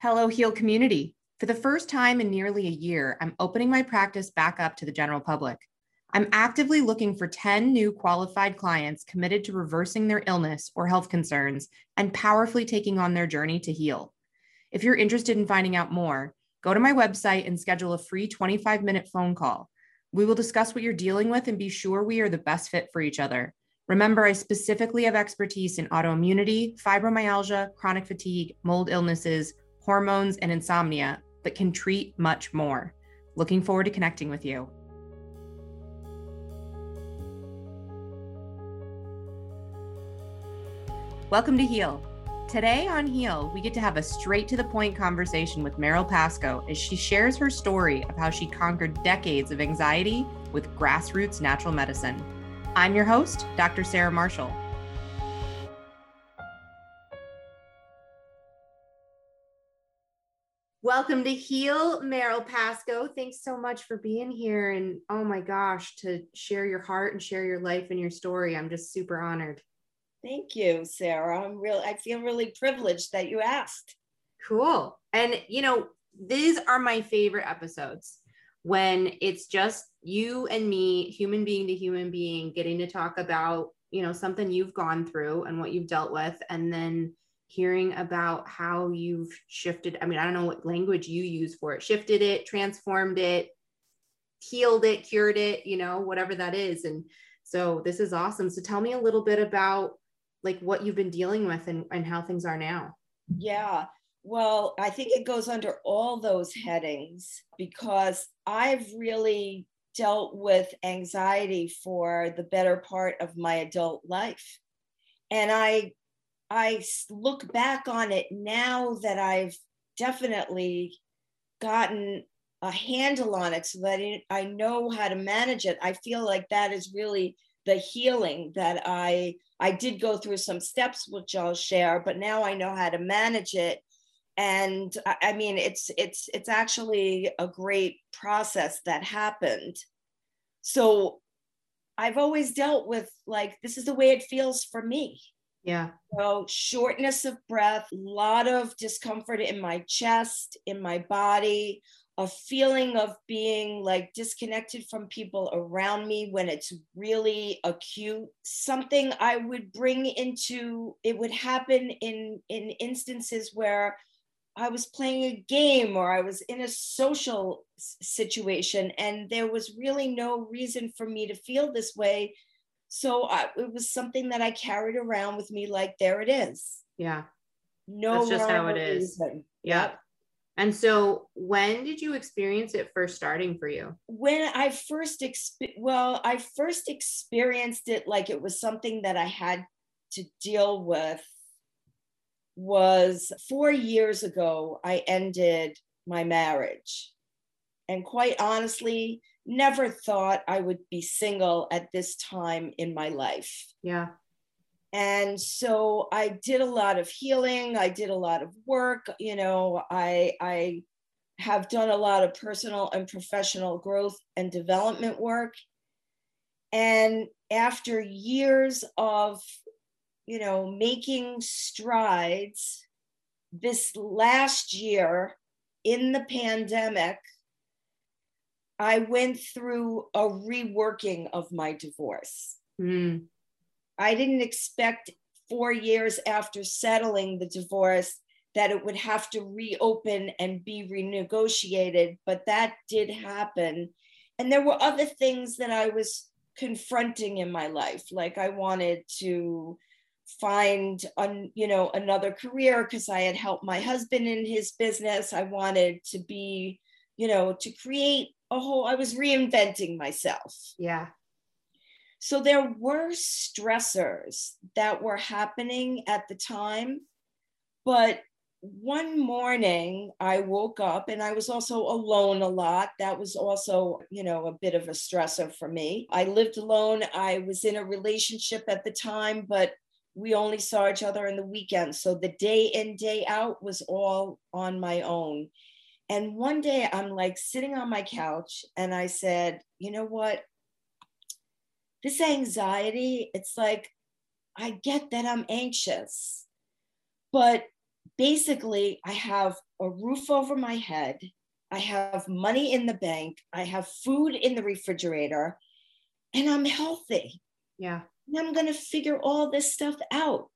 Hello, Heal community. For the first time in nearly a year, I'm opening my practice back up to the general public. I'm actively looking for 10 new qualified clients committed to reversing their illness or health concerns and powerfully taking on their journey to heal. If you're interested in finding out more, go to my website and schedule a free 25 minute phone call. We will discuss what you're dealing with and be sure we are the best fit for each other. Remember, I specifically have expertise in autoimmunity, fibromyalgia, chronic fatigue, mold illnesses, hormones, and insomnia, but can treat much more. Looking forward to connecting with you. Welcome to Heal. Today on Heal, we get to have a straight to the point conversation with Meryl Pasco as she shares her story of how she conquered decades of anxiety with grassroots natural medicine. I'm your host, Dr. Sarah Marshall. Welcome to Heal, Meryl Pasco. Thanks so much for being here. And oh my gosh, to share your heart and share your life and your story. I'm just super honored. Thank you, Sarah. I'm real I feel really privileged that you asked. Cool. And you know, these are my favorite episodes when it's just you and me, human being to human being, getting to talk about, you know, something you've gone through and what you've dealt with, and then hearing about how you've shifted. I mean, I don't know what language you use for it, shifted it, transformed it, healed it, cured it, you know, whatever that is. And so this is awesome. So tell me a little bit about like what you've been dealing with and, and how things are now. Yeah. Well, I think it goes under all those headings because I've really dealt with anxiety for the better part of my adult life. And I I look back on it now that I've definitely gotten a handle on it so that I know how to manage it. I feel like that is really the healing that I I did go through some steps which I'll share, but now I know how to manage it. And I mean, it's it's it's actually a great process that happened. So I've always dealt with like this is the way it feels for me. Yeah. So shortness of breath, a lot of discomfort in my chest, in my body, a feeling of being like disconnected from people around me when it's really acute something i would bring into it would happen in in instances where i was playing a game or i was in a social situation and there was really no reason for me to feel this way so I, it was something that i carried around with me like there it is yeah no that's just how it is reason. yep and so, when did you experience it first starting for you? When I first, exp- well, I first experienced it like it was something that I had to deal with. Was four years ago, I ended my marriage. And quite honestly, never thought I would be single at this time in my life. Yeah. And so I did a lot of healing. I did a lot of work. You know, I, I have done a lot of personal and professional growth and development work. And after years of, you know, making strides, this last year in the pandemic, I went through a reworking of my divorce. Mm. I didn't expect four years after settling the divorce that it would have to reopen and be renegotiated, but that did happen. And there were other things that I was confronting in my life, like I wanted to find an, you know another career because I had helped my husband in his business. I wanted to be, you know, to create a whole. I was reinventing myself. Yeah. So there were stressors that were happening at the time. But one morning I woke up and I was also alone a lot. That was also, you know, a bit of a stressor for me. I lived alone. I was in a relationship at the time, but we only saw each other in the weekend. So the day in, day out was all on my own. And one day I'm like sitting on my couch and I said, you know what? this anxiety, it's like, I get that I'm anxious, but basically, I have a roof over my head. I have money in the bank. I have food in the refrigerator and I'm healthy. Yeah. And I'm going to figure all this stuff out.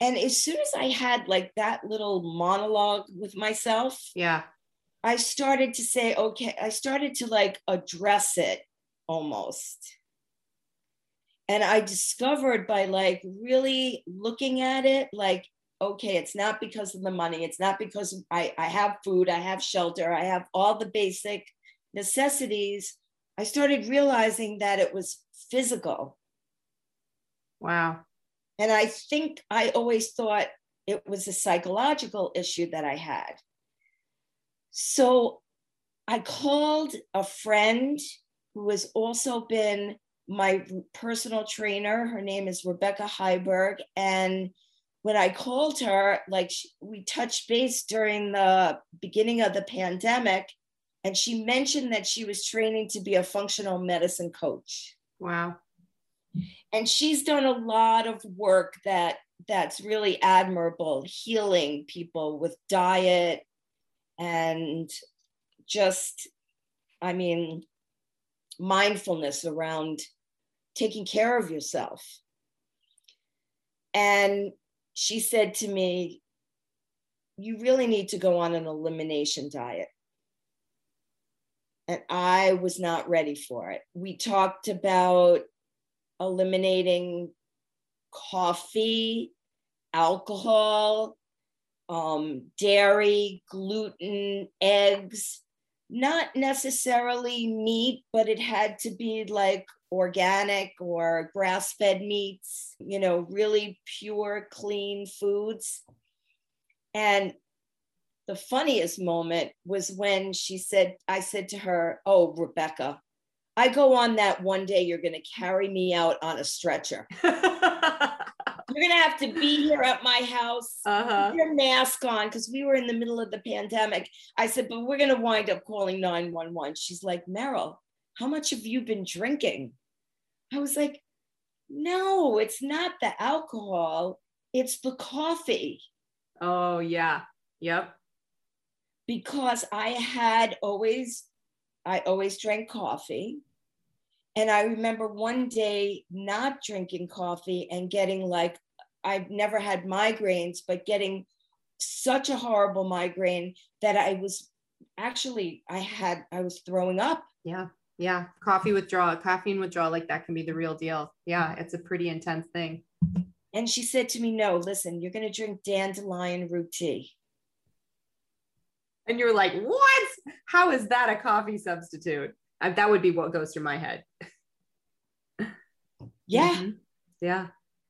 And as soon as I had like that little monologue with myself, yeah, I started to say, okay, I started to like address it almost. And I discovered by like really looking at it, like, okay, it's not because of the money. It's not because I, I have food, I have shelter, I have all the basic necessities. I started realizing that it was physical. Wow. And I think I always thought it was a psychological issue that I had. So I called a friend who has also been my personal trainer. Her name is Rebecca Heiberg. And when I called her, like we touched base during the beginning of the pandemic, and she mentioned that she was training to be a functional medicine coach. Wow and she's done a lot of work that that's really admirable healing people with diet and just i mean mindfulness around taking care of yourself. And she said to me you really need to go on an elimination diet. And i was not ready for it. We talked about eliminating coffee, alcohol, um, dairy, gluten, eggs, not necessarily meat, but it had to be like organic or grass fed meats, you know, really pure, clean foods. And the funniest moment was when she said, I said to her, Oh, Rebecca, I go on that one day, you're going to carry me out on a stretcher. you're going to have to be here at my house, uh-huh. your mask on, because we were in the middle of the pandemic. I said, but we're going to wind up calling 911. She's like, Meryl, how much have you been drinking? I was like, no, it's not the alcohol, it's the coffee. Oh, yeah. Yep. Because I had always I always drank coffee. And I remember one day not drinking coffee and getting like, I've never had migraines, but getting such a horrible migraine that I was actually, I had, I was throwing up. Yeah. Yeah. Coffee withdrawal, caffeine withdrawal, like that can be the real deal. Yeah. It's a pretty intense thing. And she said to me, No, listen, you're going to drink dandelion root tea. And you're like, What? How is that a coffee substitute? I, that would be what goes through my head. yeah. Mm-hmm. Yeah.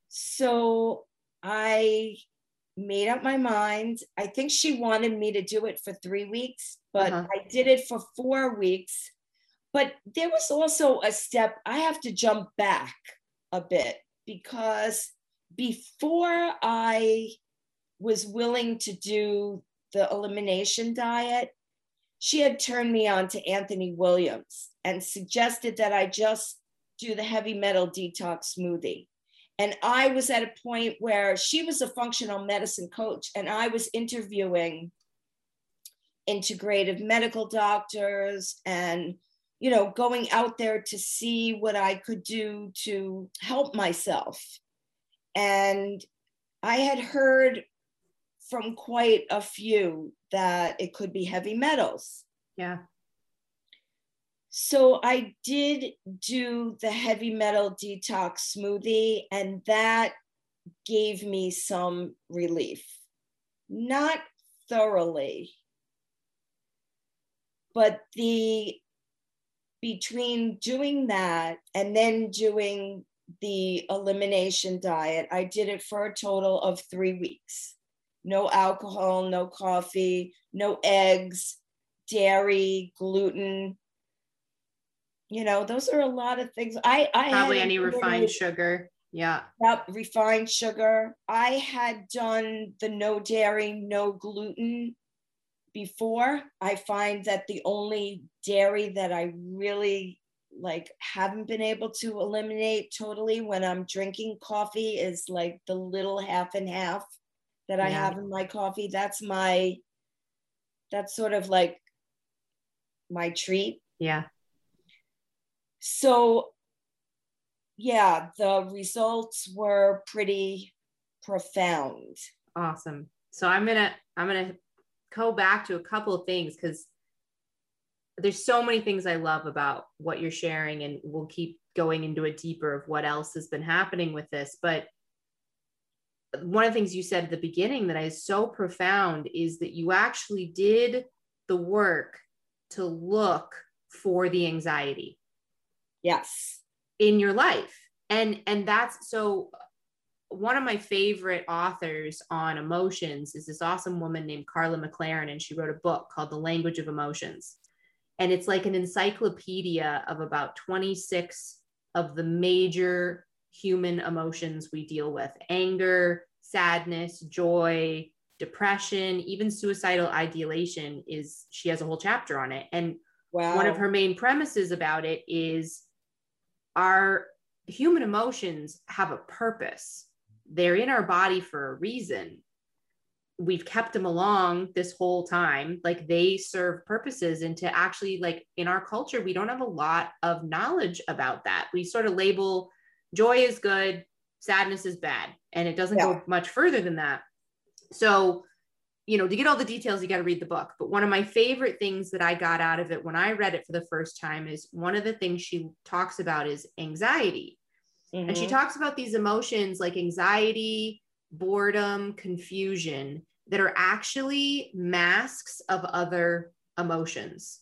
So I made up my mind. I think she wanted me to do it for three weeks, but uh-huh. I did it for four weeks. But there was also a step, I have to jump back a bit because before I was willing to do the elimination diet, she had turned me on to Anthony Williams and suggested that I just do the heavy metal detox smoothie. And I was at a point where she was a functional medicine coach, and I was interviewing integrative medical doctors and you know going out there to see what i could do to help myself and i had heard from quite a few that it could be heavy metals. Yeah. So I did do the heavy metal detox smoothie, and that gave me some relief. Not thoroughly, but the between doing that and then doing the elimination diet, I did it for a total of three weeks no alcohol, no coffee, no eggs, dairy, gluten. You know, those are a lot of things. I, I probably any refined sugar. Yeah. Yep, refined sugar. I had done the no dairy, no gluten before. I find that the only dairy that I really like haven't been able to eliminate totally when I'm drinking coffee is like the little half and half that I have in my coffee. That's my, that's sort of like my treat. Yeah. So, yeah, the results were pretty profound. Awesome. So I'm gonna I'm gonna go back to a couple of things because there's so many things I love about what you're sharing, and we'll keep going into it deeper of what else has been happening with this. But one of the things you said at the beginning that is so profound is that you actually did the work to look for the anxiety yes in your life and and that's so one of my favorite authors on emotions is this awesome woman named Karla McLaren, and she wrote a book called The Language of Emotions. And it's like an encyclopedia of about 26 of the major human emotions we deal with anger, sadness, joy, depression, even suicidal ideation is she has a whole chapter on it. And wow. one of her main premises about it is our human emotions have a purpose. They're in our body for a reason. We've kept them along this whole time. Like they serve purposes. And to actually, like in our culture, we don't have a lot of knowledge about that. We sort of label joy is good, sadness is bad. And it doesn't yeah. go much further than that. So, you know, to get all the details, you got to read the book. But one of my favorite things that I got out of it when I read it for the first time is one of the things she talks about is anxiety. Mm-hmm. And she mm-hmm. talks about these emotions like anxiety, boredom, confusion that are actually masks of other emotions.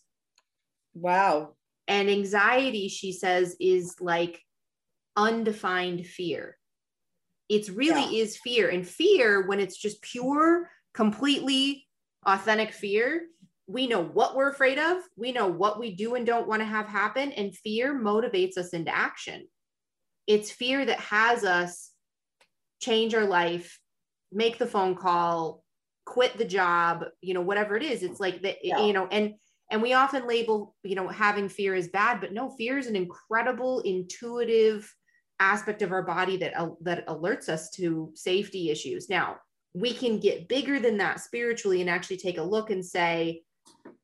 Wow. And anxiety, she says, is like undefined fear. It's really yeah. is fear. And fear, when it's just pure, completely authentic fear, we know what we're afraid of. We know what we do and don't want to have happen. And fear motivates us into action. It's fear that has us change our life, make the phone call, quit the job, you know, whatever it is. It's like that, yeah. you know, and and we often label, you know, having fear as bad, but no, fear is an incredible, intuitive aspect of our body that that alerts us to safety issues. Now, we can get bigger than that spiritually and actually take a look and say,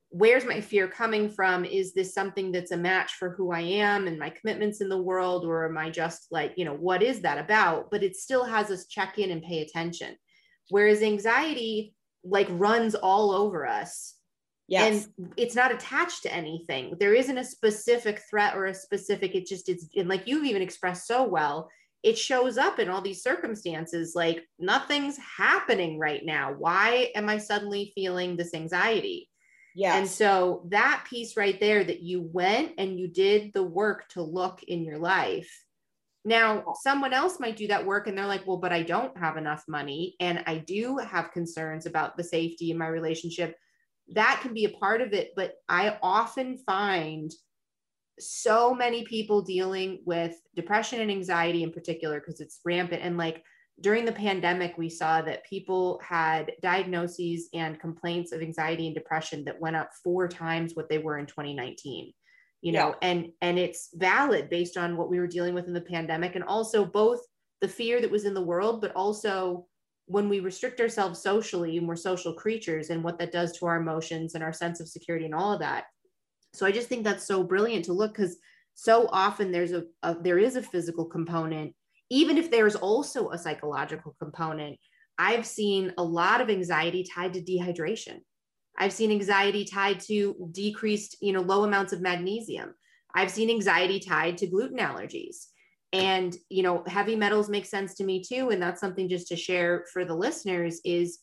where's my fear coming from? Is this something that's a match for who I am and my commitments in the world? Or am I just like, you know, what is that about? But it still has us check in and pay attention. Whereas anxiety like runs all over us Yes. And it's not attached to anything. There isn't a specific threat or a specific, it just it's and like you've even expressed so well, it shows up in all these circumstances like nothing's happening right now. Why am I suddenly feeling this anxiety? Yeah. And so that piece right there that you went and you did the work to look in your life. Now, someone else might do that work and they're like, well, but I don't have enough money and I do have concerns about the safety in my relationship that can be a part of it. But I often find so many people dealing with depression and anxiety in particular because it's rampant. And like during the pandemic, we saw that people had diagnoses and complaints of anxiety and depression that went up four times what they were in 2019 you know yeah. and and it's valid based on what we were dealing with in the pandemic and also both the fear that was in the world but also when we restrict ourselves socially and we're social creatures and what that does to our emotions and our sense of security and all of that. So i just think that's so brilliant to look because so often there's a, a, there is a physical component. Even if there's also a psychological component i've seen a lot of anxiety tied to dehydration. I've seen anxiety tied to decreased you know low amounts of magnesium. I've seen anxiety tied to gluten allergies and you know heavy metals make sense to me too. And that's something just to share for the listeners is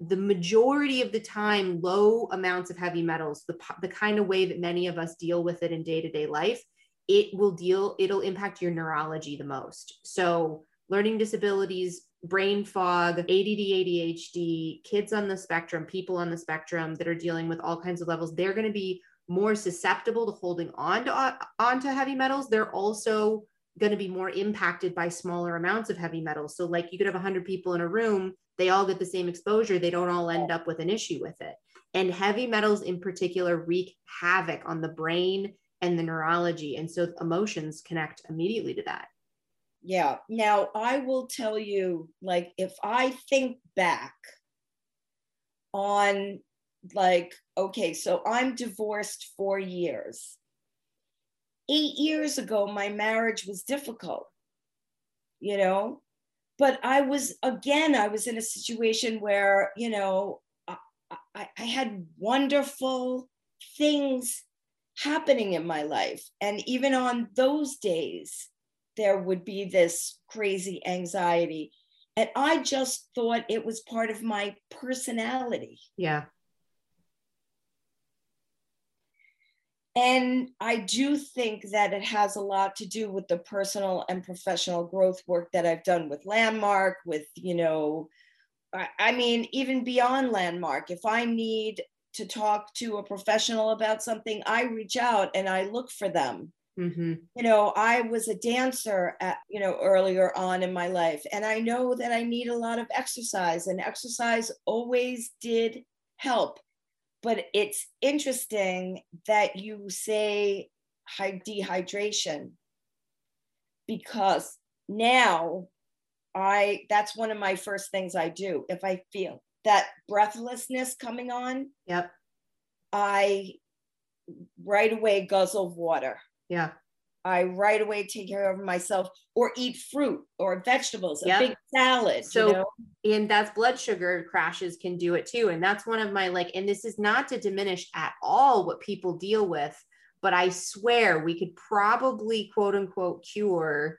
the majority of the time low amounts of heavy metals the, the kind of way that many of us deal with it in day-to-day life it will deal it'll impact your neurology the most. So learning disabilities brain fog add adhd kids on the spectrum people on the spectrum that are dealing with all kinds of levels they're going to be more susceptible to holding on to onto heavy metals. They're also going to be more impacted by smaller amounts of heavy metals. So, like you could have 100 people in a room, they all get the same exposure, they don't all end up with an issue with it. And heavy metals in particular wreak havoc on the brain and the neurology. And so, emotions connect immediately to that. Yeah. Now I will tell you, like, if I think back on, like, okay, so I'm divorced four years. Eight years ago, my marriage was difficult, you know, but I was, again, I was in a situation where, you know, I, I, I had wonderful things happening in my life. And even on those days, there would be this crazy anxiety. And I just thought it was part of my personality. Yeah. And I do think that it has a lot to do with the personal and professional growth work that I've done with Landmark, with, you know, I mean, even beyond Landmark, if I need to talk to a professional about something, I reach out and I look for them. Mm-hmm. You know, I was a dancer at, you know, earlier on in my life, and I know that I need a lot of exercise, and exercise always did help. But it's interesting that you say dehydration because now I that's one of my first things I do. If I feel that breathlessness coming on, yep. I right away guzzle water. Yeah. I right away take care of myself or eat fruit or vegetables, a big salad. So, you know? and that's blood sugar crashes can do it too. And that's one of my like, and this is not to diminish at all what people deal with, but I swear we could probably quote unquote cure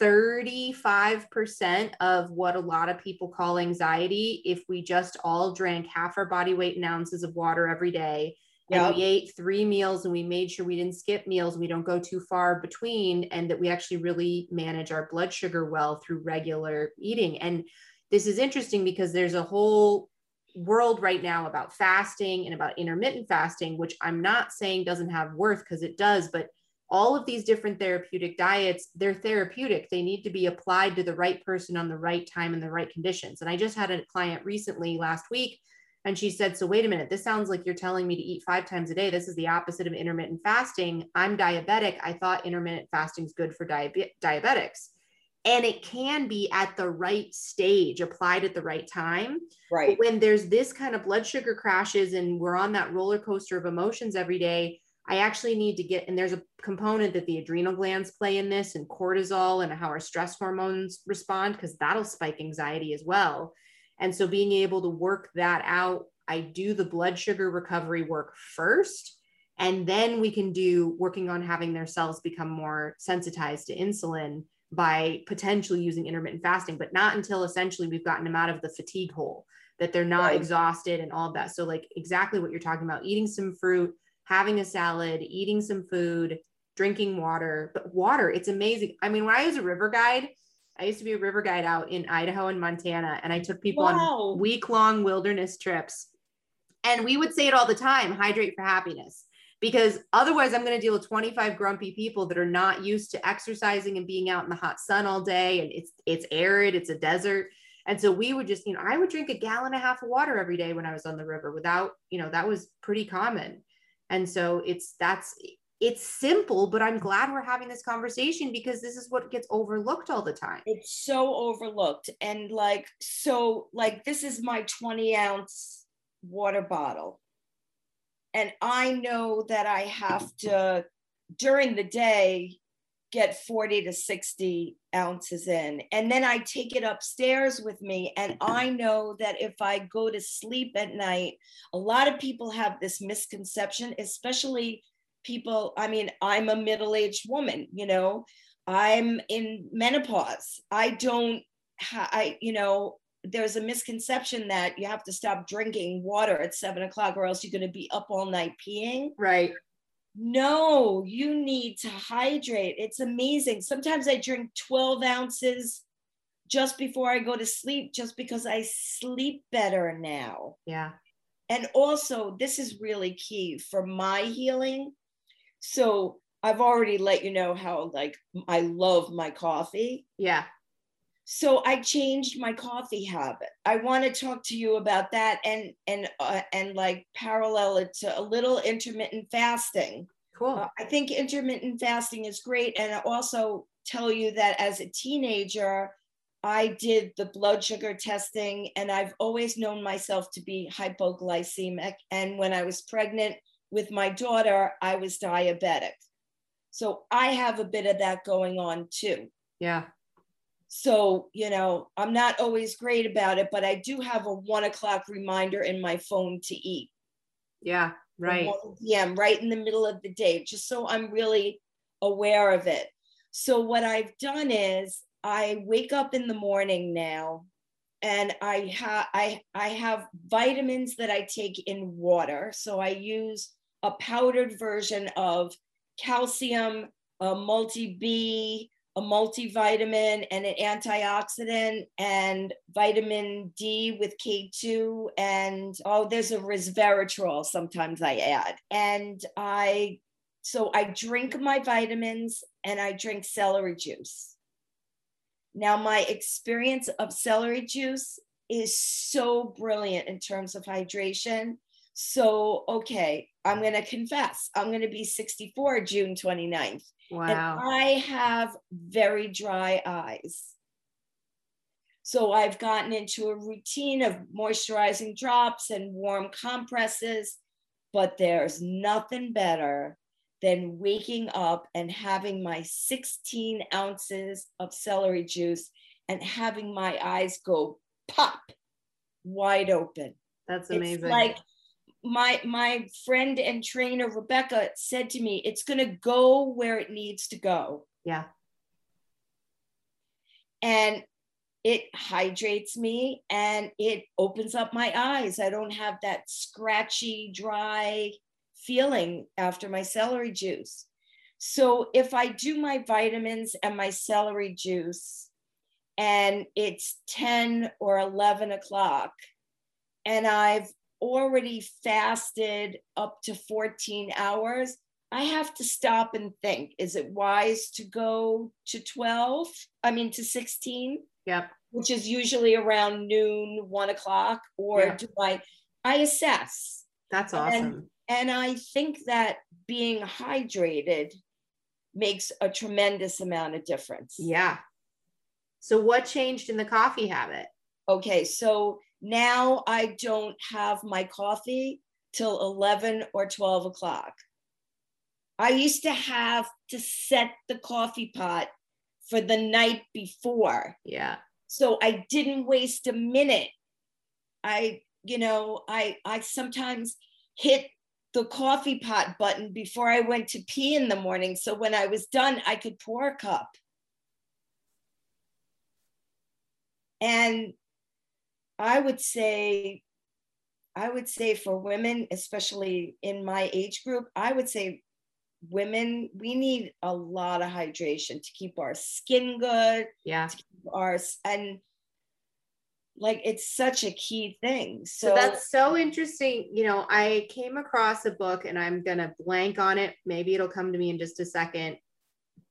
35% of what a lot of people call anxiety if we just all drank half our body weight in ounces of water every day and we ate three meals and we made sure we didn't skip meals we don't go too far between and that we actually really manage our blood sugar well through regular eating. And this is interesting because there's a whole world right now about fasting and about intermittent fasting which i'm not saying doesn't have worth because it does but all of these different therapeutic diets they're therapeutic. They need to be applied to the right person on the right time and the right conditions. And i just had a client recently last week and she said, So wait a minute, this sounds like you're telling me to eat five times a day. This is the opposite of intermittent fasting. I'm diabetic. I thought intermittent fasting is good for diabe- diabetics. And it can be at the right stage, applied at the right time. Right. But when there's this kind of blood sugar crashes and we're on that roller coaster of emotions every day, I actually need to get, and there's a component that the adrenal glands play in this and cortisol and how our stress hormones respond, because that'll spike anxiety as well. And so being able to work that out, I do the blood sugar recovery work first. And then we can do working on having their cells become more sensitized to insulin by potentially using intermittent fasting, but not until essentially we've gotten them out of the fatigue hole, that they're not right. exhausted and all of that. So, like exactly what you're talking about eating some fruit, having a salad, eating some food, drinking water. But water, it's amazing. I mean, when I was a river guide, I used to be a river guide out in Idaho and Montana, and I took people wow. on week long wilderness trips. And we would say it all the time hydrate for happiness. Because otherwise, I'm going to deal with 25 grumpy people that are not used to exercising and being out in the hot sun all day. And it's it's arid, it's a desert. And so we would just, you know, I would drink a gallon and a half of water every day when I was on the river without, you know, that was pretty common. And so it's that's it's simple, but I'm glad we're having this conversation because this is what gets overlooked all the time. It's so overlooked. And like, so, like, this is my 20 ounce water bottle. And I know that I have to, during the day, get 40 to 60 ounces in. And then I take it upstairs with me. And I know that if I go to sleep at night, a lot of people have this misconception, especially people i mean i'm a middle-aged woman you know i'm in menopause. I don't ha- i you know there's a misconception that you have to stop drinking water at seven o'clock or else you're going to be up all night peeing. Right. No you need to hydrate. It's amazing. Sometimes i drink 12 ounces just before i go to sleep just because i sleep better now. Yeah. And also this is really key for my healing so I've already let you know how like I love my coffee. Yeah. So I changed my coffee habit. I want to talk to you about that and and uh, and like parallel it to a little intermittent fasting. Cool. Uh, I think intermittent fasting is great and I also tell you that as a teenager, I did the blood sugar testing, and I've always known myself to be hypoglycemic. And when I was pregnant with my daughter, I was diabetic. So I have a bit of that going on too. Yeah. So, you know, I'm not always great about it, but I do have a one o'clock reminder in my phone to eat. Yeah, right. Yeah, right in the middle of the day, just so I'm really aware of it. So, what I've done is I wake up in the morning now and I have I I have vitamins that I take in water. So I use a powdered version of calcium, a multi B, a multivitamin, and an antioxidant, and vitamin D with K2. And oh, there's a resveratrol sometimes I add. And I, so I drink my vitamins and I drink celery juice. Now, my experience of celery juice is so brilliant in terms of hydration. So, okay, I'm going to confess, I'm going to be 64 June 29th. Wow. And I have very dry eyes. So I've gotten into a routine of moisturizing drops and warm compresses, but there's nothing better than waking up and having my 16 ounces of celery juice and having my eyes go pop wide open. That's amazing. It's like my my friend and trainer Rebecca said to me, it's going to go where it needs to go. Yeah. And it hydrates me and it opens up my eyes. I don't have that scratchy, dry feeling after my celery juice. So if I do my vitamins and my celery juice and it's 10 or 11 o'clock and I've already fasted up to 14 hours, I have to stop and think is it wise to go to 12? I mean, to 16? Yep. Which is usually around noon, one o'clock, or do I? I assess. That's awesome. And and I think that being hydrated makes a tremendous amount of difference. Yeah. So, what changed in the coffee habit? Okay. So now I don't have my coffee till 11 or 12 o'clock. I used to have to set the coffee pot for the night before. Yeah. So I didn't waste a minute. I, you know, I I sometimes hit the coffee pot button before I went to pee in the morning. So when I was done, I could pour a cup. And I would say, I would say for women, especially in my age group, I would say women, we need a lot of hydration to keep our skin good. Yeah. our and like it's such a key thing so, so, that's so interesting you know i came across a book and i'm gonna blank on it maybe it'll come to me in just a second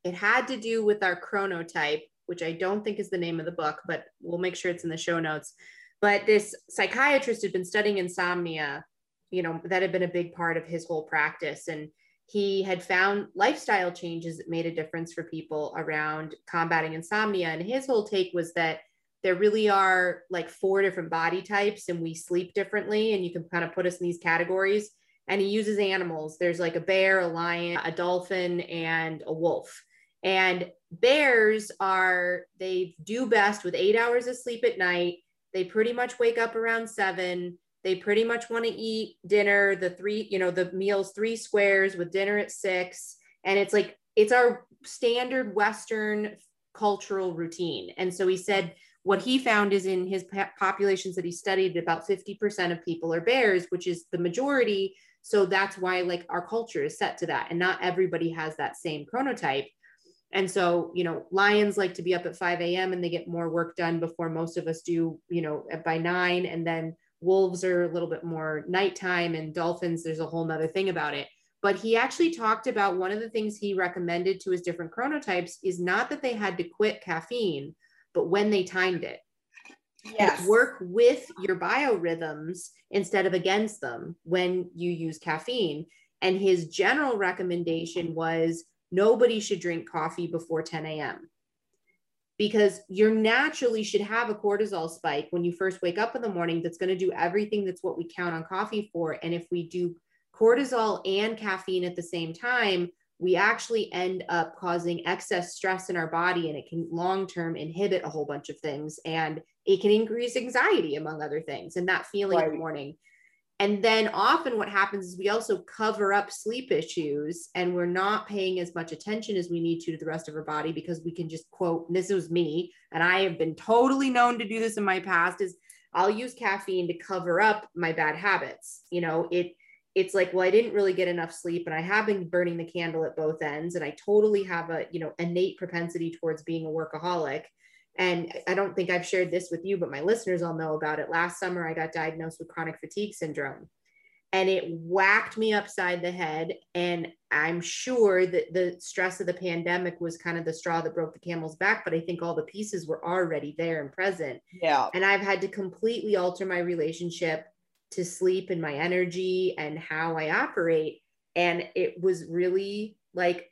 it had to do with our chronotype which i don't think is the name of the book but we'll make sure it's in the show notes but this psychiatrist had been studying insomnia you know that had been a big part of his whole practice. And he had found lifestyle changes that made a difference for people around combating insomnia. And his whole take was that there really are like four different body types and we sleep differently. And you can kind of put us in these categories. And he uses animals. There's like a bear a lion a dolphin and a wolf. And bears are they do best with eight hours of sleep at night they pretty much wake up around seven they pretty much want to eat dinner the three you know the meals three squares with dinner at six and it's like it's our standard western cultural routine and so he said what he found is in his populations that he studied, about 50% of people are bears, which is the majority. So that's why like our culture is set to that. And not everybody has that same chronotype. And so, you know, lions like to be up at 5 a.m. and they get more work done before most of us do, you know, by nine. And then wolves are a little bit more nighttime and dolphins, there's a whole nother thing about it. But he actually talked about one of the things he recommended to his different chronotypes is not that they had to quit caffeine, but when they timed it. Yes. Work with your biorhythms instead of against them when you use caffeine. And his general recommendation was nobody should drink coffee before 10 a.m. Because you naturally should have a cortisol spike when you first wake up in the morning that's going to do everything that's what we count on coffee for. And if we do cortisol and caffeine at the same time, we actually end up causing excess stress in our body and it can long term inhibit a whole bunch of things and it can increase anxiety among other things and that feeling right. in the morning and then often what happens is we also cover up sleep issues and we're not paying as much attention as we need to to the rest of our body because we can just quote, this was me, and I have been totally known to do this in my past, is I'll use caffeine to cover up my bad habits. You know, it it's like, well, I didn't really get enough sleep and I have been burning the candle at both ends. And I totally have a, you know, innate propensity towards being a workaholic and I don't think I've shared this with you, but my listeners all know about it. Last summer, I got diagnosed with chronic fatigue syndrome and it whacked me upside the head. And I'm sure that the stress of the pandemic was kind of the straw that broke the camel's back, but I think all the pieces were already there and present. Yeah. And I've had to completely alter my relationship to sleep and my energy and how I operate. And it was really like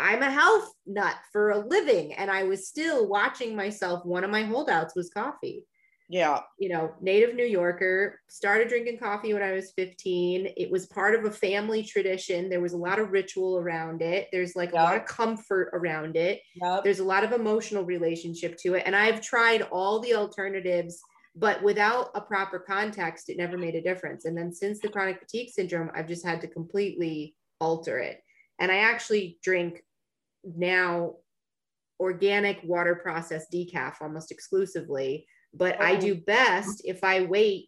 I'm a health nut for a living. And I was still watching myself. One of my holdouts was coffee. Yeah. You know, native New Yorker, started drinking coffee when I was 15. It was part of a family tradition. There was a lot of ritual around it. There's like yep. a lot of comfort around it. Yep. There's a lot of emotional relationship to it. And I've tried all the alternatives, but without a proper context, it never made a difference. And then since the chronic fatigue syndrome, I've just had to completely alter it. And I actually drink now organic water processed decaf almost exclusively. But oh. I do best if I wait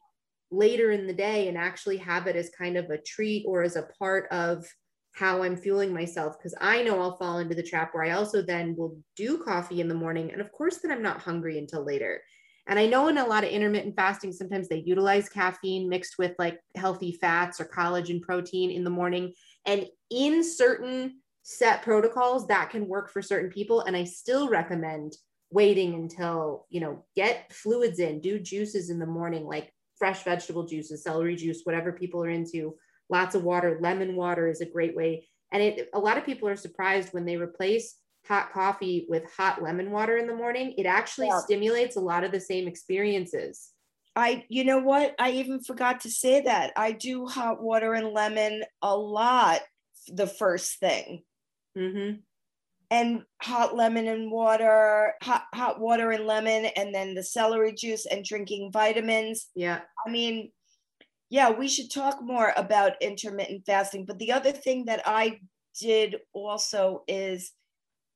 later in the day and actually have it as kind of a treat or as a part of how I'm fueling myself. Because I know I'll fall into the trap where I also then will do coffee in the morning. And of course, then I'm not hungry until later. And I know in a lot of intermittent fasting, sometimes they utilize caffeine mixed with like healthy fats or collagen protein in the morning. And in certain set protocols that can work for certain people and i still recommend waiting until you know get fluids in do juices in the morning like fresh vegetable juices celery juice whatever people are into lots of water lemon water is a great way and it a lot of people are surprised when they replace hot coffee with hot lemon water in the morning it actually yeah. stimulates a lot of the same experiences I, you know what? I even forgot to say that. I do hot water and lemon a lot the first thing. Mm-hmm. And hot lemon and water, hot, hot water and lemon, and then the celery juice and drinking vitamins. Yeah. I mean, yeah, we should talk more about intermittent fasting. But the other thing that I did also is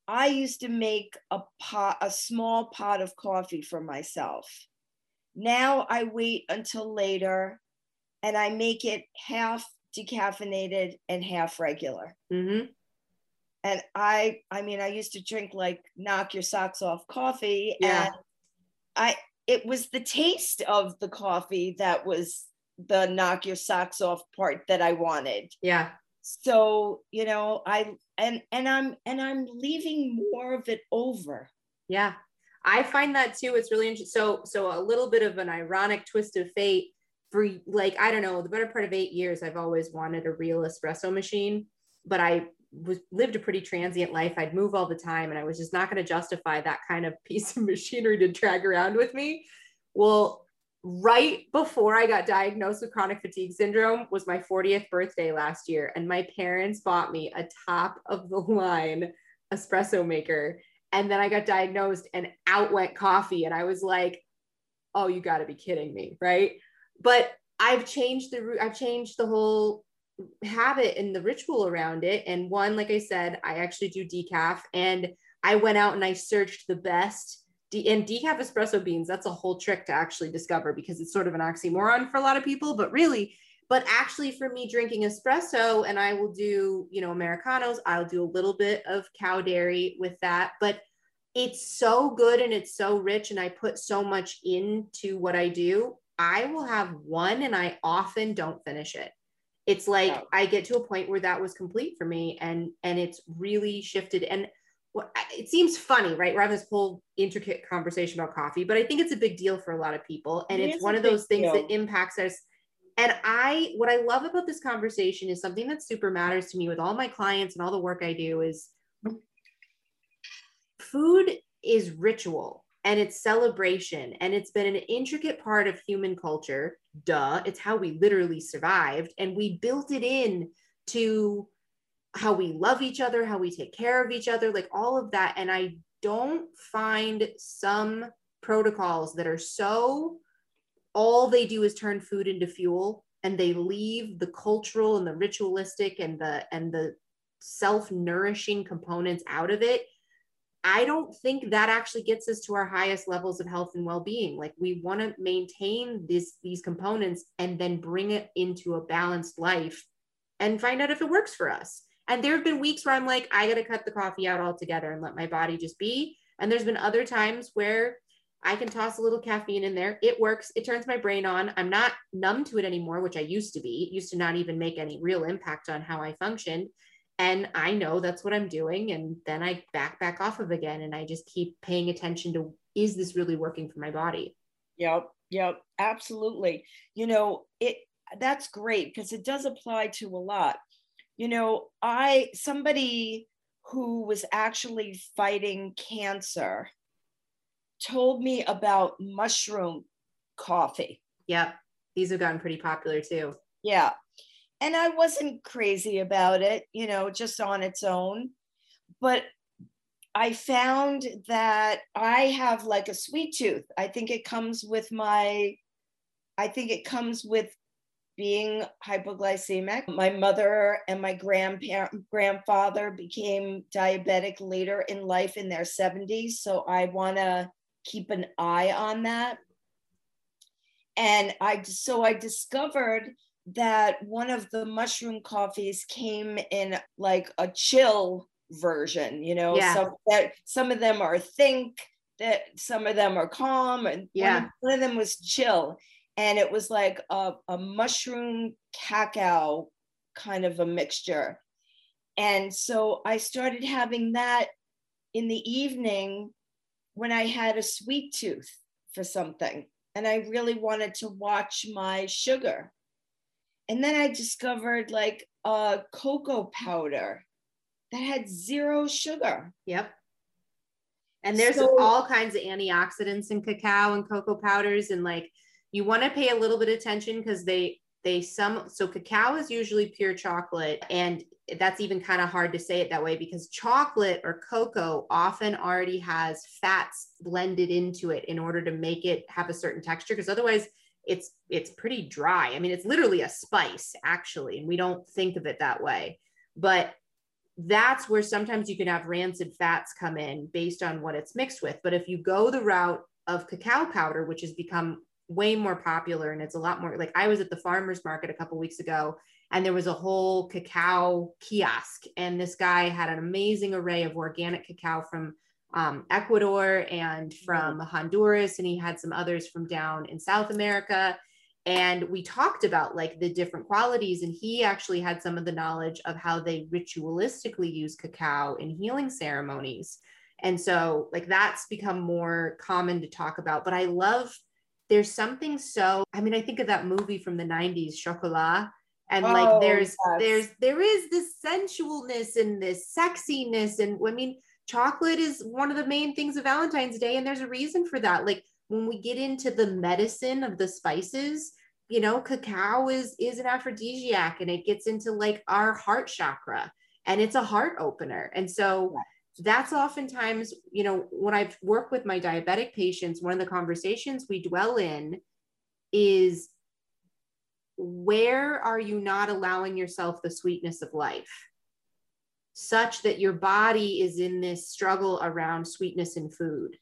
I used to make a pot, a small pot of coffee for myself. Now I wait until later and I make it half decaffeinated and half regular. Mm-hmm and i i mean i used to drink like knock your socks off coffee yeah. and i it was the taste of the coffee that was the knock your socks off part that i wanted. Yeah. So you know i and and i'm and i'm leaving more of it over. Yeah. I find that too it's really interesting so so a little bit of an ironic twist of fate for like i don't know the better part of eight years i've always wanted a real espresso machine but i was lived a pretty transient life. I'd move all the time and I was just not going to justify that kind of piece of machinery to drag around with me. Well, right before I got diagnosed with chronic fatigue syndrome was my 40th birthday last year and my parents bought me a top of the line espresso maker and then I got diagnosed and out went coffee and I was like, "Oh, you got to be kidding me." Right? But I've changed the I've changed the whole habit and the ritual around it. And one, like I said, I actually do decaf and I went out and I searched the best de- and decaf espresso beans. That's a whole trick to actually discover because it's sort of an oxymoron for a lot of people, but really, but actually for me drinking espresso and I will do, you know, Americanos, I'll do a little bit of cow dairy with that, but it's so good and it's so rich and I put so much into what I do. I will have one and I often don't finish it it's like yeah. i get to a point where that was complete for me and and it's really shifted. And it seems funny right? We're having this whole intricate conversation about coffee but i think it's a big deal for a lot of people. And it it's one of those things deal. that impacts us. And i what i love about this conversation is something that super matters to me with all my clients and all the work i do is mm-hmm. food is ritual and it's celebration and it's been an intricate part of human culture. Duh it's how we literally survived and we built it in to how we love each other how we take care of each other like all of that. And i don't find some protocols that are so all they do is turn food into fuel and they leave the cultural and the ritualistic and the and the self-nourishing components out of it I don't think that actually gets us to our highest levels of health and well-being. Like we want to maintain this these components and then bring it into a balanced life and find out if it works for us. And there have been weeks where I'm like, I got to cut the coffee out altogether and let my body just be. And there's been other times where I can toss a little caffeine in there. It works. It turns my brain on. I'm not numb to it anymore, which I used to be. It used to not even make any real impact on how I function and i know that's what i'm doing and then i back back off of again and i just keep paying attention to is this really working for my body? Yep yep absolutely. You know it that's great because it does apply to a lot. You know i somebody who was actually fighting cancer told me about mushroom coffee. Yep these have gotten pretty popular too. Yeah and I wasn't crazy about it, you know, just on its own. But I found that I have like a sweet tooth. I think it comes with my, I think it comes with being hypoglycemic. My mother and my grandparent, grandfather became diabetic later in life in their 70s. So I want to keep an eye on that. And I, so I discovered that one of the mushroom coffees came in like a chill version, you know, yeah. some that some of them are think that some of them are calm and yeah. one, of, one of them was chill and it was like a, a mushroom cacao kind of a mixture. And so I started having that in the evening when I had a sweet tooth for something. And I really wanted to watch my sugar. And then I discovered like a cocoa powder that had zero sugar. Yep. And there's so, all kinds of antioxidants in cacao and cocoa powders. And like you want to pay a little bit of attention because they they some so cacao is usually pure chocolate and that's even kind of hard to say it that way because chocolate or cocoa often already has fats blended into it in order to make it have a certain texture because otherwise it's it's pretty dry. I mean, it's literally a spice actually, and we don't think of it that way. But that's where sometimes you can have rancid fats come in based on what it's mixed with. But if you go the route of cacao powder, which has become way more popular and it's a lot more like I was at the farmers market a couple weeks ago and there was a whole cacao kiosk and this guy had an amazing array of organic cacao from um, Ecuador and from Honduras, and he had some others from down in South America. And we talked about like the different qualities, and he actually had some of the knowledge of how they ritualistically use cacao in healing ceremonies. And so, like, that's become more common to talk about. But I love there's something so, I mean, I think of that movie from the 90s, Chocolat, and oh, like there's yes. there's there is this sensualness and this sexiness and i mean chocolate is one of the main things of Valentine's Day, and there's a reason for that. Like when we get into the medicine of the spices, you know, cacao is is an aphrodisiac, and it gets into like our heart chakra, and it's a heart opener. And so that's oftentimes, you know, when I've worked with my diabetic patients, one of the conversations we dwell in is where are you not allowing yourself the sweetness of life? Such that your body is in this struggle around sweetness in food.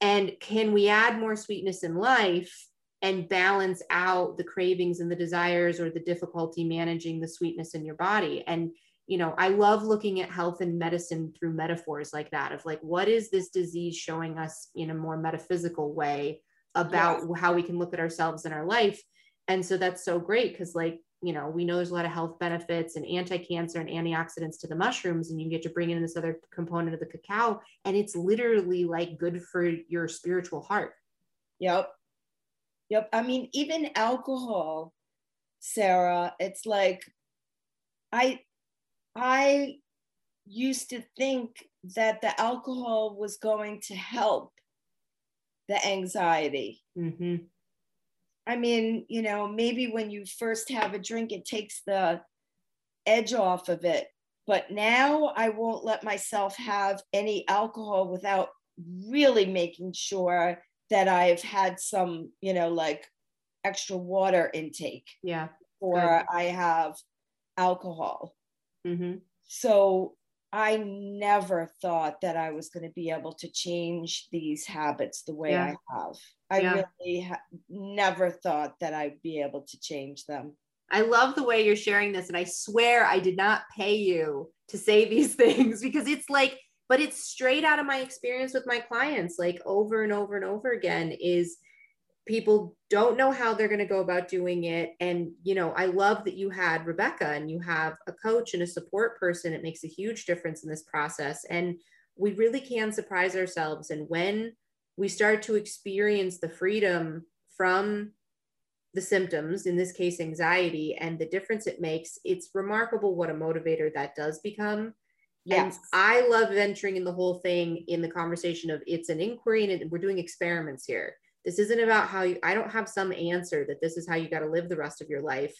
And can we add more sweetness in life and balance out the cravings and the desires or the difficulty managing the sweetness in your body? And, you know, I love looking at health and medicine through metaphors like that of like, what is this disease showing us in a more metaphysical way about yes. how we can look at ourselves in our life? And so that's so great because, like, you know, we know there's a lot of health benefits and anti-cancer and antioxidants to the mushrooms, and you get to bring in this other component of the cacao, and it's literally like good for your spiritual heart. Yep. Yep. I mean, even alcohol, Sarah, it's like I I used to think that the alcohol was going to help the anxiety. Mm-hmm. I mean, you know, maybe when you first have a drink, it takes the edge off of it. But now I won't let myself have any alcohol without really making sure that I've had some, you know, like extra water intake. Yeah. Or Good. I have alcohol. Mm-hmm. So I never thought that I was going to be able to change these habits the way yeah. I have. I yeah. really ha- never thought that I'd be able to change them. I love the way you're sharing this. And I swear I did not pay you to say these things because it's like, but it's straight out of my experience with my clients, like over and over and over again, is people don't know how they're going to go about doing it and you know i love that you had rebecca and you have a coach and a support person it makes a huge difference in this process and we really can surprise ourselves and when we start to experience the freedom from the symptoms in this case anxiety and the difference it makes it's remarkable what a motivator that does become Yes. And I love venturing in the whole thing in the conversation of it's an inquiry and we're doing experiments here. This isn't about how you, I don't have some answer that this is how you got to live the rest of your life.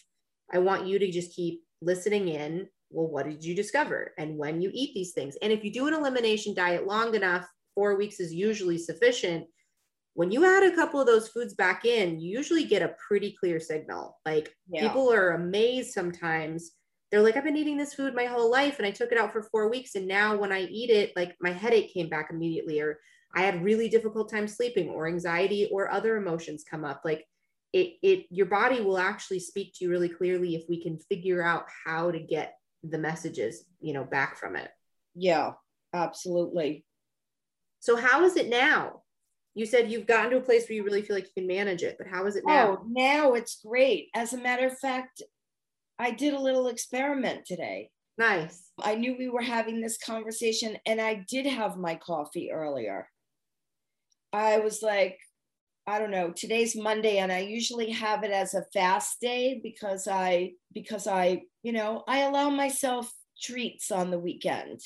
I want you to just keep listening in. Well, what did you discover? And when you eat these things. And if you do an elimination diet long enough, four weeks is usually sufficient. When you add a couple of those foods back in, you usually get a pretty clear signal. Like yeah. people are amazed sometimes. They're like, I've been eating this food my whole life and I took it out for four weeks. And now when I eat it, like my headache came back immediately, or I had really difficult time sleeping or anxiety or other emotions come up. Like it, it, your body will actually speak to you really clearly if we can figure out how to get the messages, you know, back from it. Yeah, absolutely. So how is it now? You said you've gotten to a place where you really feel like you can manage it, but how is it now? Oh, now it's great. As a matter of fact, I did a little experiment today. Nice. I knew we were having this conversation and I did have my coffee earlier. I was like, I don't know, today's Monday and I usually have it as a fast day because I because I, you know, I allow myself treats on the weekend.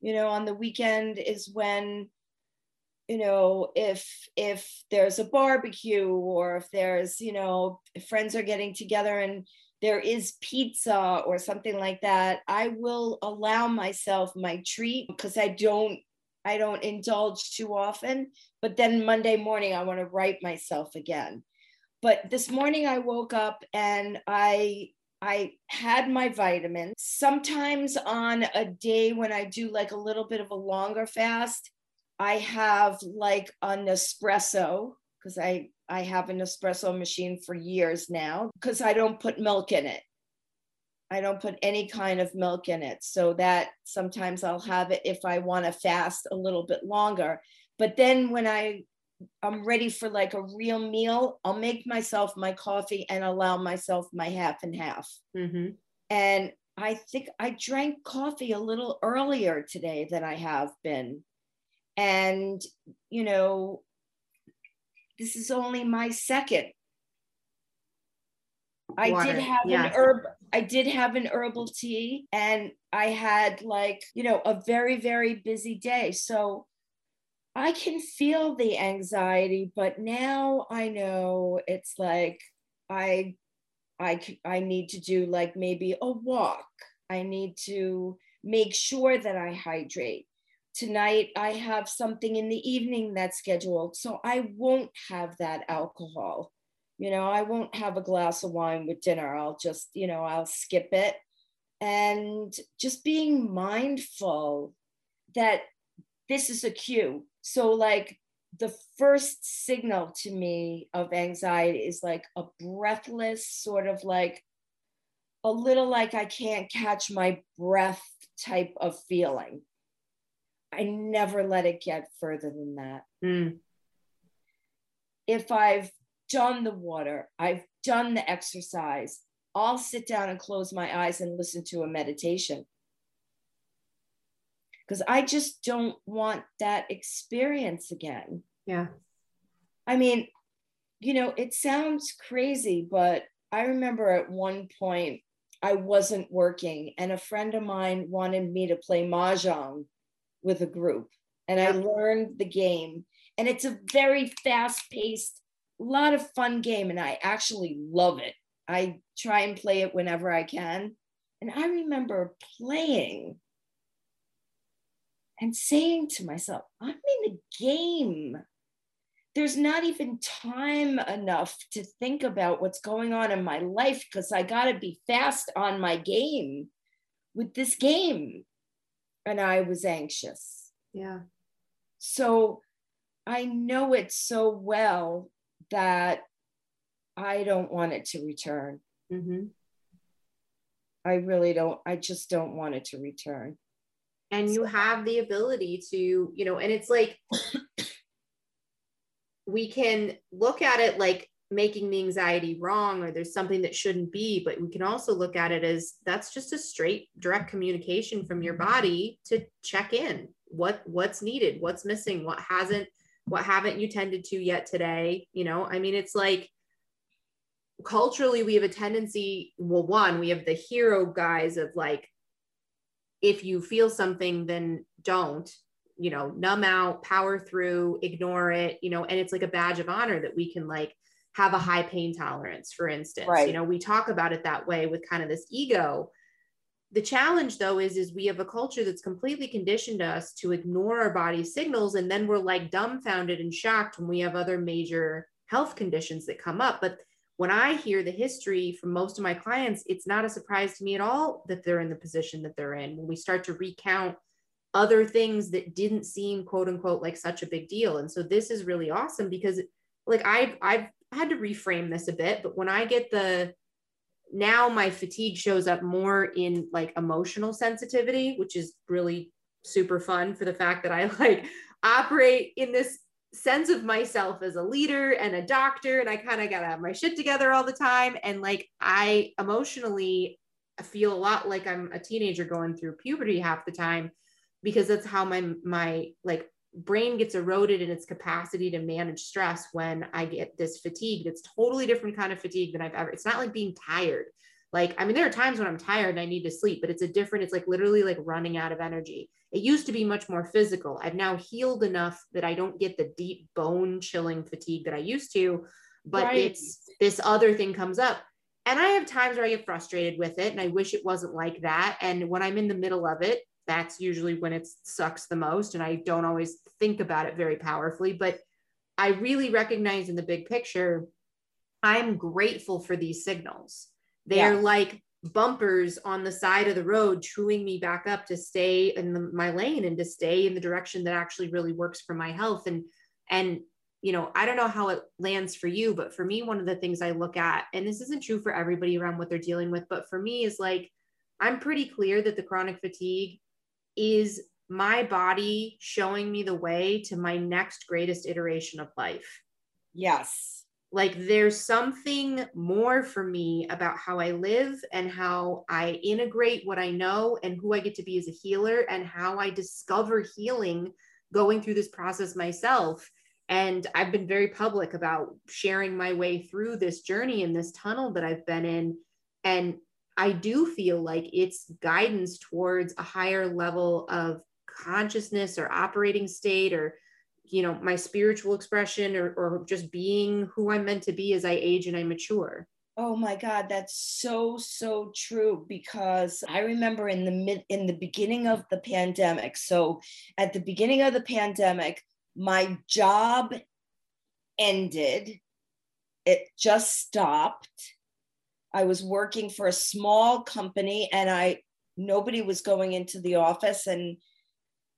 You know, on the weekend is when you know if if there's a barbecue or if there's you know friends are getting together and there is pizza or something like that i will allow myself my treat because i don't I don't indulge too often, but then Monday morning I want to right myself again. But this morning I woke up and I I had my vitamins. Sometimes on a day when I do like a little bit of a longer fast, I have like an espresso because I I have an espresso machine for years now because I don't put milk in it. I don't put any kind of milk in it. So that sometimes I'll have it if I want to fast a little bit longer. But then when I I'm ready for like a real meal, I'll make myself my coffee and allow myself my half and half. Mm-hmm. And I think I drank coffee a little earlier today than I have been. And, you know, this is only my second I Water. did have an herb. I did have an herbal tea, and I had like you know a very very busy day. So I can feel the anxiety, but now I know it's like I I I need to do like maybe a walk. I need to make sure that I hydrate. Tonight I have something in the evening that's scheduled, so I won't have that alcohol you know i won't have a glass of wine with dinner i'll just you know i'll skip it and just being mindful that this is a cue so like the first signal to me of anxiety is like a breathless sort of like a little like i can't catch my breath type of feeling i never let it get further than that mm. if i've done the water, I've done the exercise. I'll sit down and close my eyes and listen to a meditation. Because I just don't want that experience again. Yeah. I mean, you know, it sounds crazy, but I remember at one point I wasn't working and a friend of mine wanted me to play mahjong with a group and I learned the game. And it's a very fast paced, a lot of fun game. And I actually love it. I try and play it whenever I can. And I remember playing and saying to myself, I'm in the game. There's not even time enough to think about what's going on in my life because I got to be fast on my game with this game. And I was anxious. Yeah. So I know it so well that I don't want it to return. Mm-hmm. I really don't. I just don't want it to return. And you have the ability to, you know, and it's like we can look at it like making the anxiety wrong or there's something that shouldn't be, but we can also look at it as that's just a straight direct communication from your mm-hmm. body to check in. What what's needed, what's missing, what hasn't, what haven't you tended to yet today? You know, I mean, it's like culturally we have a tendency well one we have the hero guys of like if you feel something then don't you know numb out power through ignore it you know and it's like a badge of honor that we can like have a high pain tolerance for instance. Right. you know we talk about it that way with kind of this ego. The challenge though is is we have a culture that's completely conditioned us to ignore our body's signals and then we're like dumbfounded and shocked when we have other major health conditions that come up. But when I hear the history from most of my clients, it's not a surprise to me at all that they're in the position that they're in. When we start to recount other things that didn't seem quote unquote like such a big deal. And so this is really awesome because like I've I've had to reframe this a bit, but when I get the now my fatigue shows up more in like emotional sensitivity, which is really super fun for the fact that I like operate in this sense of myself as a leader and a doctor and i kind of gotta have my shit together all the time and like i emotionally feel a lot like i'm a teenager going through puberty half the time because that's how my my like brain gets eroded in its capacity to manage stress when i get this fatigue. That's totally different kind of fatigue than i've ever it's not like being tired. Like i mean there are times when i'm tired and i need to sleep but it's a different it's like literally like running out of energy it used to be much more physical. I've now healed enough that i don't get the deep bone chilling fatigue that i used to but right. it's this other thing comes up. And i have times where i get frustrated with it and i wish it wasn't like that. And when i'm in the middle of it that's usually when it sucks the most and i don't always think about it very powerfully. But i really recognize in the big picture i'm grateful for these signals. They're yeah. like bumpers on the side of the road chewing me back up to stay in the, my lane and to stay in the direction that actually really works for my health. And and you know i don't know how it lands for you but for me one of the things i look at and this isn't true for everybody around what they're dealing with but for me is like i'm pretty clear that the chronic fatigue is my body showing me the way to my next greatest iteration of life. Yes like there's something more for me about how I live and how I integrate what I know and who I get to be as a healer and how I discover healing going through this process myself. And I've been very public about sharing my way through this journey in this tunnel that I've been in. And I do feel like it's guidance towards a higher level of consciousness or operating state or you know my spiritual expression or, or just being who i'm meant to be as i age and i mature. Oh my god that's so so true because i remember in the mid in the beginning of the pandemic so at the beginning of the pandemic my job ended it just stopped. I was working for a small company and i nobody was going into the office and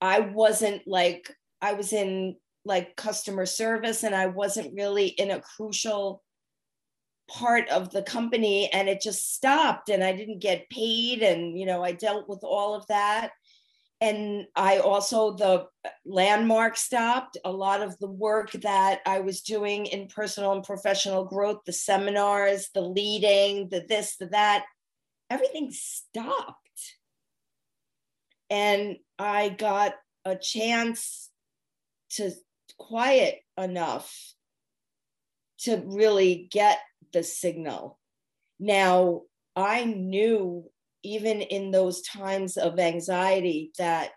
i wasn't like I was in like customer service and I wasn't really in a crucial part of the company and it just stopped and I didn't get paid and you know I dealt with all of that. And I also the landmark stopped. A lot of the work that I was doing in personal and professional growth the seminars the leading the this the that everything stopped. And I got a chance to quiet enough to really get the signal. Now, I knew even in those times of anxiety that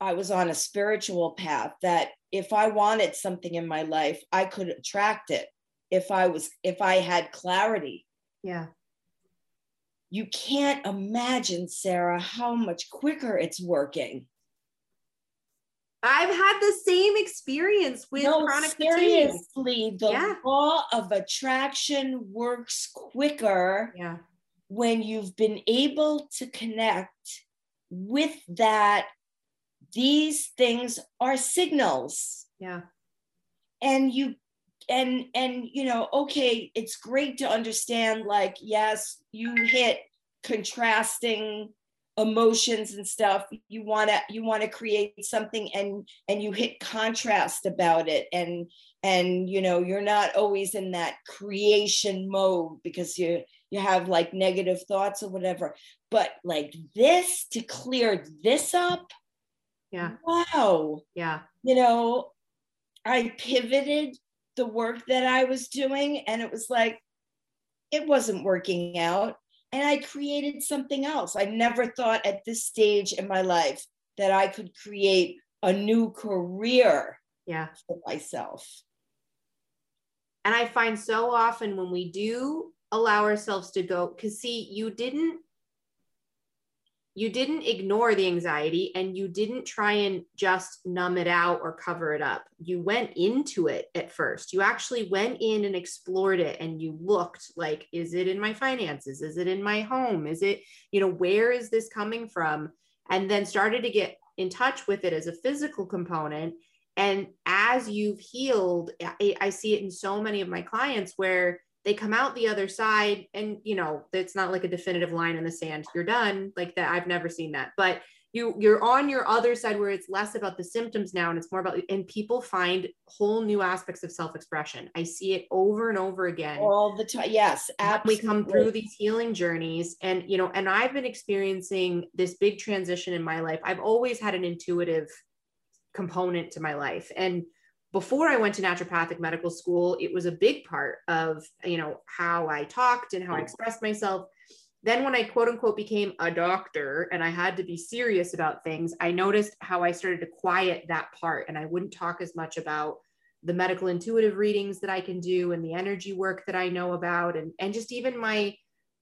I was on a spiritual path that if I wanted something in my life, I could attract it if I was if I had clarity. Yeah. You can't imagine, Sarah, how much quicker it's working. I've had the same experience with no, chronic seriously, fatigue. the yeah. law of attraction works quicker yeah. when you've been able to connect with that. These things are signals. Yeah. And you and and you know, okay, it's great to understand like yes, you hit contrasting emotions and stuff you want to you want to create something and and you hit contrast about it. And and you know you're not always in that creation mode because you you have like negative thoughts or whatever. But like this to clear this up yeah. wow. Yeah. You know i pivoted the work that i was doing and it was like it wasn't working out and I created something else. I never thought at this stage in my life that I could create a new career yeah. for myself. And I find so often when we do allow ourselves to go, because see, you didn't you didn't ignore the anxiety and you didn't try and just numb it out or cover it up. You went into it at first. You actually went in and explored it and you looked like, is it in my finances? Is it in my home? Is it, you know, where is this coming from? And then started to get in touch with it as a physical component. And as you've healed, I, I see it in so many of my clients where they come out the other side and you know it's not like a definitive line in the sand you're done like that i've never seen that. But you you're on your other side where it's less about the symptoms now and it's more about and people find whole new aspects of self-expression. I see it over and over again. All the time yes absolutely. we come through these healing journeys and you know and i've been experiencing this big transition in my life. I've always had an intuitive component to my life. And before I went to naturopathic medical school, it was a big part of, you know, how I talked and how I mm. expressed myself. Then when I quote unquote became a doctor and I had to be serious about things, I noticed how I started to quiet that part and I wouldn't talk as much about the medical intuitive readings that I can do and the energy work that I know about and and just even my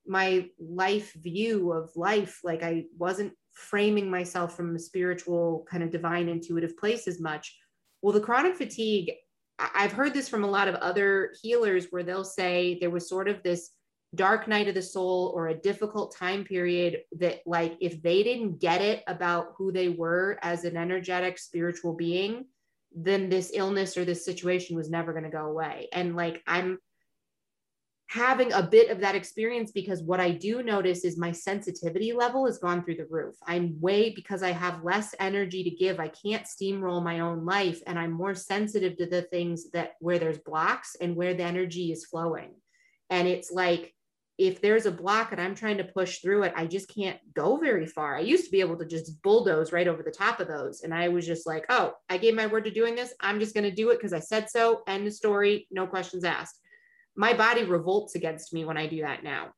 my life view of life. Like I wasn't framing myself from a spiritual kind of divine intuitive place as much well, the chronic fatigue, I've heard this from a lot of other healers where they'll say there was sort of this dark night of the soul or a difficult time period that, like, if they didn't get it about who they were as an energetic spiritual being, then this illness or this situation was never going to go away. And like, I'm having a bit of that experience because what I do notice is my sensitivity level has gone through the roof. I'm way because I have less energy to give. I can't steamroll my own life and I'm more sensitive to the things that where there's blocks and where the energy is flowing. And it's like if there's a block and I'm trying to push through it, I just can't go very far. I used to be able to just bulldoze right over the top of those. And I was just like, oh, I gave my word to doing this. I'm just going to do it because I said so. End the story. No questions asked my body revolts against me when I do that now.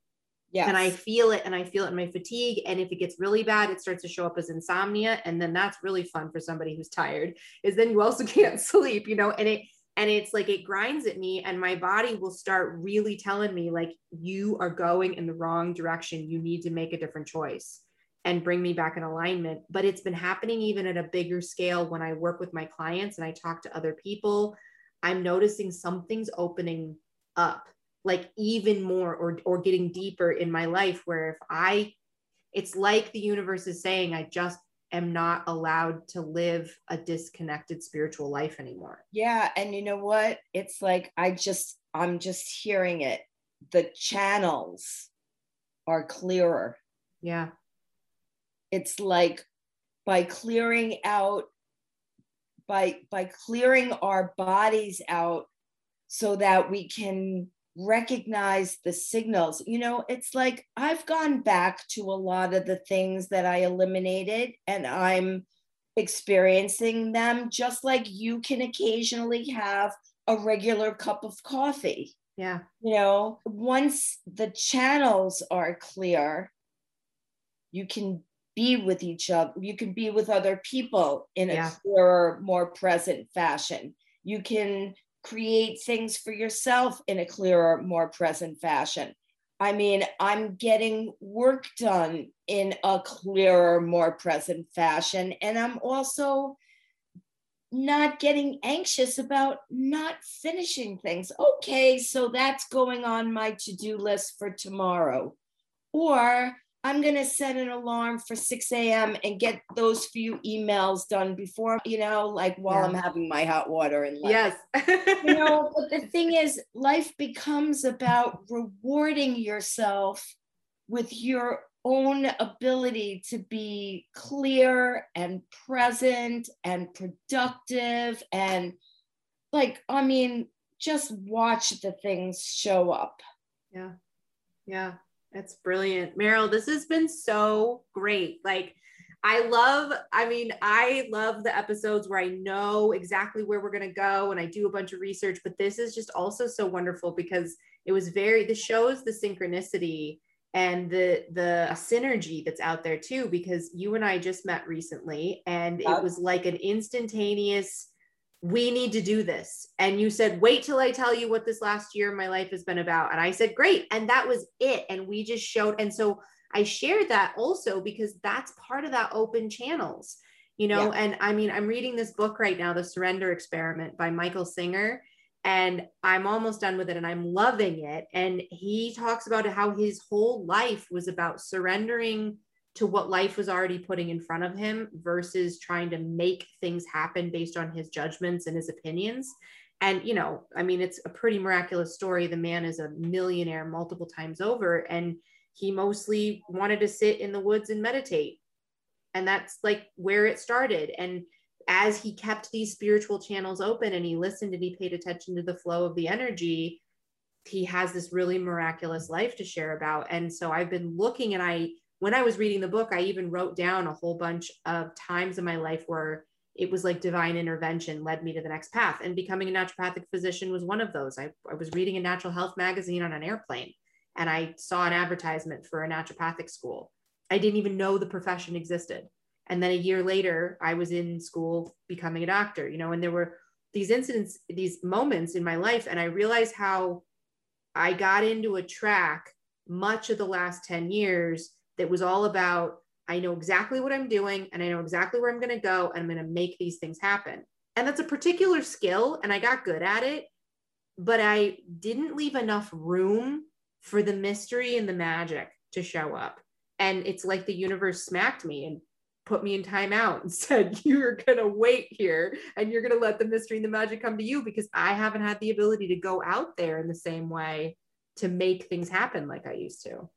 Yeah. And I feel it and I feel it in my fatigue. And if it gets really bad, it starts to show up as insomnia. And then that's really fun for somebody who's tired, is then you also can't sleep, you know, and it and it's like it grinds at me and my body will start really telling me like you are going in the wrong direction you need to make a different choice and bring me back in alignment but it's been happening even at a bigger scale when i work with my clients and i talk to other people i'm noticing something's opening up like even more or or getting deeper in my life where if i it's like the universe is saying i just am not allowed to live a disconnected spiritual life anymore. Yeah and you know what? It's like i just i'm just hearing it. The channels are clearer. Yeah. It's like by clearing out by by clearing our bodies out so that we can recognize the signals. You know, it's like I've gone back to a lot of the things that I eliminated and I'm experiencing them just like you can occasionally have a regular cup of coffee. Yeah. You know, once the channels are clear, you can be with each other. You can be with other people in a Yeah. clearer, more present fashion. You can create things for yourself in a clearer, more present fashion. I mean, I'm getting work done in a clearer, more present fashion. And I'm also not getting anxious about not finishing things. Okay, so that's going on my to do list for tomorrow. Or I'm going to set an alarm for 6 a.m. and get those few emails done before, you know, like while Yeah. I'm having my hot water and yes. you know, but the thing is, life becomes about rewarding yourself with your own ability to be clear and present and productive. And like, I mean, just watch the things show up. Yeah. Yeah. That's brilliant. Meryl, this has been so great. Like, I love, I mean, I love the episodes where I know exactly where we're going to go and I do a bunch of research, but this is just also so wonderful because it was very, the shows the synchronicity and the the synergy that's out there too because you and I just met recently and it was like an instantaneous we need to do this. And you said, wait till I tell you what this last year of my life has been about. And I said, great. And that was it. And we just showed. And so I shared that also because that's part of that open channels, you know. Yeah. And I mean, I'm reading this book right now, The Surrender Experiment by Michael Singer. And I'm almost done with it and I'm loving it. And he talks about how his whole life was about surrendering to what life was already putting in front of him versus trying to make things happen based on his judgments and his opinions. And, you know, I mean, it's a pretty miraculous story. The man is a millionaire multiple times over, and he mostly wanted to sit in the woods and meditate. And that's like where it started. And as he kept these spiritual channels open and he listened and he paid attention to the flow of the energy, he has this really miraculous life to share about. And so I've been looking and I, when I was reading the book, I even wrote down a whole bunch of times in my life where it was like divine intervention led me to the next path. And becoming a naturopathic physician was one of those. I, I was reading a natural health magazine on an airplane and I saw an advertisement for a naturopathic school. I didn't even know the profession existed. And then a year later, I was in school becoming a doctor, you know, and there were these incidents, these moments in my life. And I realized how I got into a track much of the last 10 years that was all about I know exactly what I'm doing and I know exactly where I'm going to go and I'm going to make these things happen. And that's a particular skill and I got good at it, but I didn't leave enough room for the mystery and the magic to show up. And it's like the universe smacked me and put me in timeout and said, You're going to wait here and you're going to let the mystery and the magic come to you because I haven't had the ability to go out there in the same way to make things happen like I used to.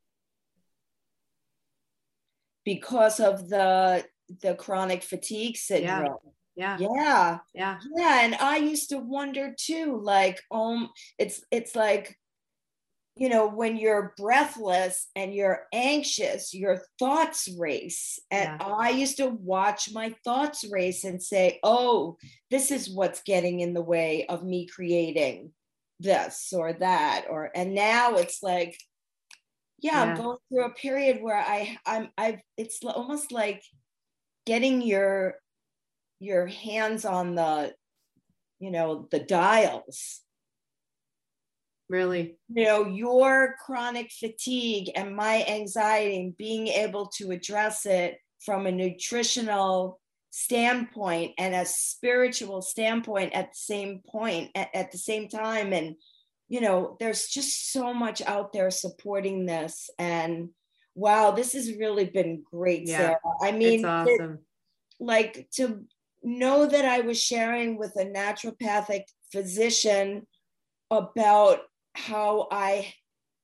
Because of the the chronic fatigue syndrome. Yeah. Yeah. Yeah. Yeah. And I used to wonder too, like, um, it's it's like, you know, when you're breathless and you're anxious, your thoughts race. And Yeah. I used to watch my thoughts race and say, oh, this is what's getting in the way of me creating this or that. Or and now it's like, yeah, I'm Yeah. going through a period where I I'm I've it's almost like getting your your hands on the you know the dials Really. you know your chronic fatigue and my anxiety and being able to address it from a nutritional standpoint and a spiritual standpoint at the same point at, at the same time and you know there's just so much out there supporting this and wow this has really been great Yeah, sarah. I mean it's it- like to know that I was sharing with a naturopathic physician about how I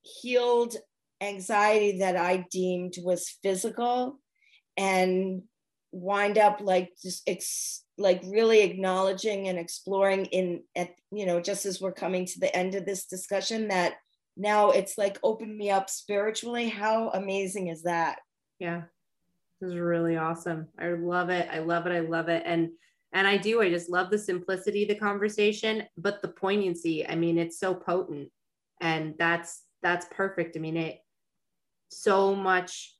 healed anxiety that I deemed was physical and wind up like just ex- like really acknowledging and exploring in at you know just as we're coming to the end of this discussion that now it's like opened me up spiritually how amazing is that Yeah. This is really awesome. I love it. I love it. I love it. And and I do. I just love the simplicity of the conversation, but the poignancy. I mean, it's so potent. And that's that's perfect. I mean, it so much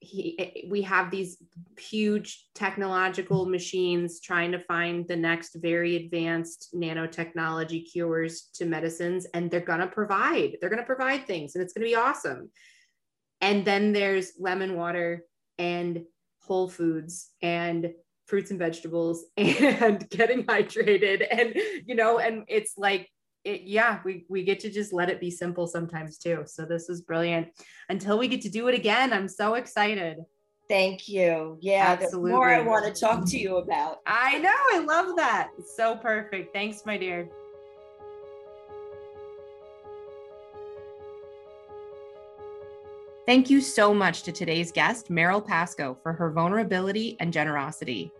he, eh, eh, we have these huge technological machines trying to find the next very advanced nanotechnology cures to medicines and they're going to provide they're going to provide things and it's going to be awesome. And then there's lemon water and whole foods and fruits and vegetables and getting hydrated and you know and it's like it, yeah we we get to just let it be simple sometimes too. So this is brilliant. Until we get to do it again i'm so excited. Thank you. Yeah Absolutely. more i want to talk to you about. I know i love that. It's so perfect. Thanks my dear. Thank you so much to today's guest, Meryl Pasco, for her vulnerability and generosity.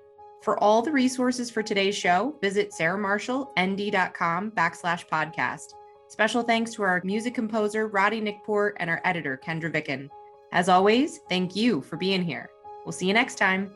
For all the resources for today's show, visit sarahmarshallnd.com backslash podcast. Special thanks to our music composer, Roddy Nickport, and our editor, Kendra Vicken. As always, thank you for being here. We'll see you next time.